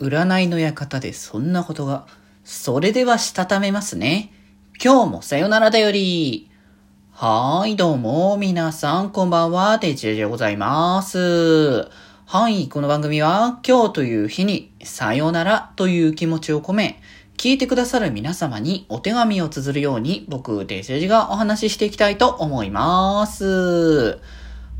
占いの館でそんなことが。それではしたためますね。今日もさよならだより。はーい、どうも、皆さん、こんばんは、デジェジでございます。はい、この番組は、今日という日に、さよならという気持ちを込め、聞いてくださる皆様にお手紙を綴るように、僕、デジェジがお話ししていきたいと思います。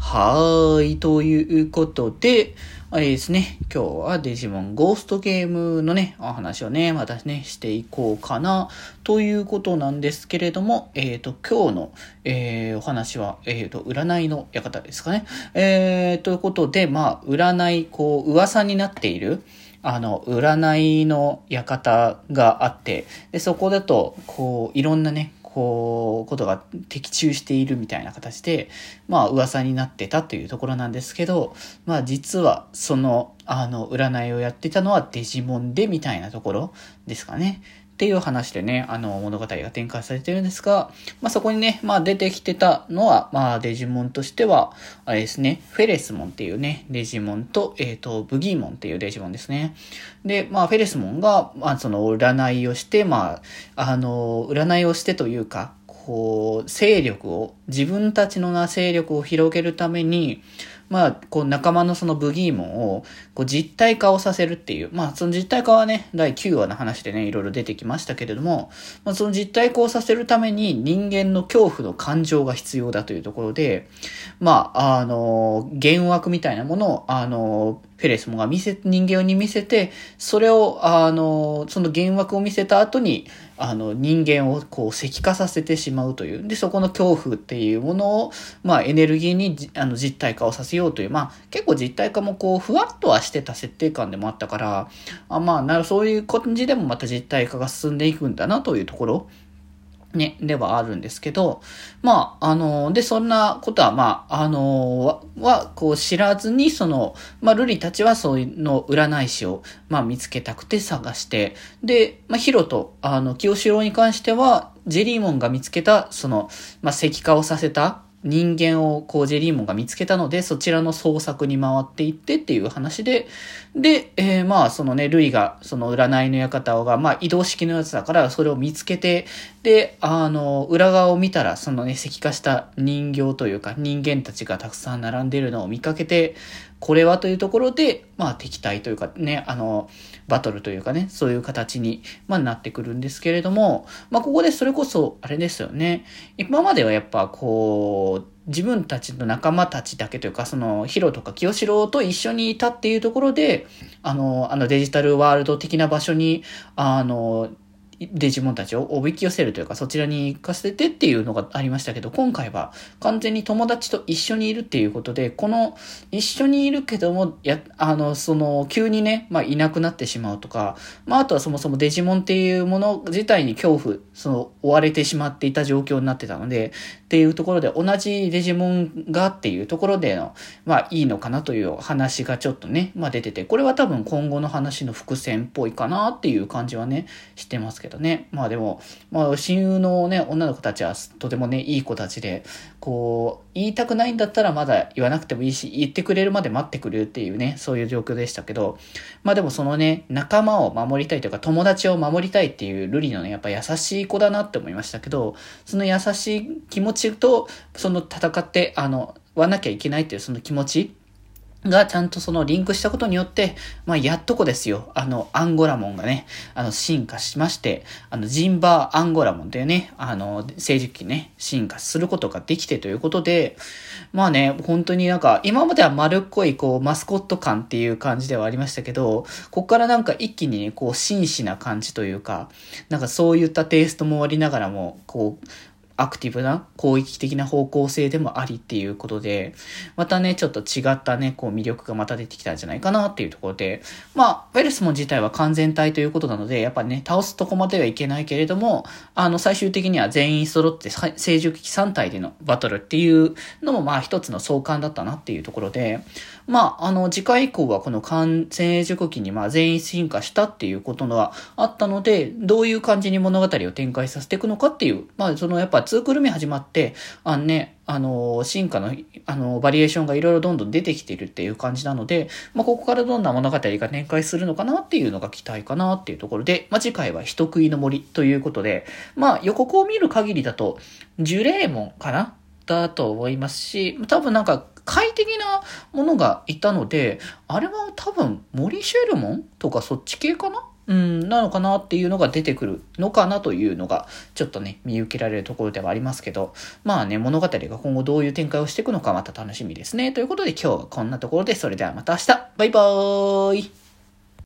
はーい、ということで、あれですね、今日はデジモンゴーストゲームのね、お話をね、またね、していこうかな、ということなんですけれども、えっ、ー、と、今日の、えー、お話は、えっ、ー、と、占いの館ですかね。えー、ということで、まあ、占い、こう、噂になっている、あの、占いの館があって、で、そこだと、こう、いろんなね、こう、ことが的中しているみたいな形で、まあ噂になってたというところなんですけど、まあ実はその、あの、占いをやってたのはデジモンでみたいなところですかね。っていう話でね、あの、物語が展開されてるんですが、まあ、そこにね、まあ、出てきてたのは、まあ、デジモンとしては、あれですね、フェレスモンっていうね、デジモンと、えっ、ー、と、ブギーモンっていうデジモンですね。で、まあ、フェレスモンが、まあ、その、占いをして、まあ、あの、占いをしてというか、こう、勢力を、自分たちのな勢力を広げるために、まあ、こう仲間のそのブギーモンをこう実体化をさせるっていう、まあその実体化はね、第9話の話でね、いろいろ出てきましたけれども、まあその実体化をさせるために人間の恐怖の感情が必要だというところで、まあ、あの、幻惑みたいなものを、あの、フェレスモが見せ、人間に見せて、それを、あの、その幻惑を見せた後に、あの、人間をこう石化させてしまうという。で、そこの恐怖っていうものを、まあ、エネルギーにあの実体化をさせようという、まあ、結構実体化もこう、ふわっとはしてた設定感でもあったから、あまあ、なる、そういう感じでもまた実体化が進んでいくんだなというところ。ね、ではあるんですけど、まあ、あの、で、そんなことは、まあ、あの、は、こう知らずに、その、まあ、ルリたちはそういうの占い師を、まあ、見つけたくて探して、で、まあ、ヒロと、あの、清志郎に関しては、ジェリーモンが見つけた、その、まあ、石化をさせた、人間をこうジェリーモンが見つけたので、そちらの捜索に回っていってっていう話で、で、えー、まあそのね、ルイがその占いの館が、まあ移動式のやつだからそれを見つけて、で、あの、裏側を見たらそのね、石化した人形というか人間たちがたくさん並んでるのを見かけて、これはというところで、まあ敵対というかね、あの、バトルというかね、そういう形に、まあ、なってくるんですけれども、まあここでそれこそ、あれですよね。今まではやっぱこう、自分たちの仲間たちだけというか、その、ヒロとか清志郎と一緒にいたっていうところで、あの、あのデジタルワールド的な場所に、あの、デジモンたちをおびき寄せるというか、そちらに行かせてっていうのがありましたけど、今回は完全に友達と一緒にいるっていうことで、この一緒にいるけども、や、あの、その、急にね、まあ、いなくなってしまうとか、まあ、あとはそもそもデジモンっていうもの自体に恐怖、その、追われてしまっていた状況になってたので、っていうところで、同じデジモンがっていうところでの、まあ、いいのかなという話がちょっとね、まあ、出てて、これは多分今後の話の伏線っぽいかなっていう感じはね、してますけどね。まあでも、まあ親友のね、女の子たちはとてもね、いい子たちで、こう、言いたくないんだったらまだ言わなくてもいいし、言ってくれるまで待ってくれるっていうね、そういう状況でしたけど、まあでもそのね、仲間を守りたいというか、友達を守りたいっていうルリのね、やっぱ優しい子だなって思いましたけど、その優しい気持ちと、その戦って、あの、割なきゃいけないっていうその気持ち、がちゃんとそのリンクしたことによって、まあ、やっとこですよ。あの、アンゴラモンがね、あの、進化しまして、あの、ジンバーアンゴラモンというね、あの、政治機ね、進化することができてということで、まあね、本当になんか、今までは丸っこい、こう、マスコット感っていう感じではありましたけど、こっからなんか一気にね、こう、真摯な感じというか、なんかそういったテイストもありながらも、こう、アクティブな攻撃的な方向性でもありっていうことで、またね、ちょっと違ったね、こう魅力がまた出てきたんじゃないかなっていうところで、まあ、ウェルスモン自体は完全体ということなので、やっぱね、倒すとこまではいけないけれども、あの、最終的には全員揃って成熟機3体でのバトルっていうのもまあ一つの相関だったなっていうところで、まあ、あの、次回以降はこの完成熟期にまあ全員進化したっていうことのはあったので、どういう感じに物語を展開させていくのかっていう、まあ、そのやっぱ2クル目始まって、あのね、あの、進化の、あの、バリエーションがいろいろどんどん出てきてるっていう感じなので、まあ、ここからどんな物語が展開するのかなっていうのが期待かなっていうところで、まあ、次回は人食いの森ということで、まあ、予告を見る限りだと、ジュレーモンかな？だと思いますし、多分なんか快適なものがいたので、あれは多分森シェルモンとかそっち系かな？うん、なのかなっていうのが出てくるのかなというのが、ちょっとね、見受けられるところではありますけど、まあね、物語が今後どういう展開をしていくのかまた楽しみですね。ということで今日はこんなところで、それではまた明日バイバーイ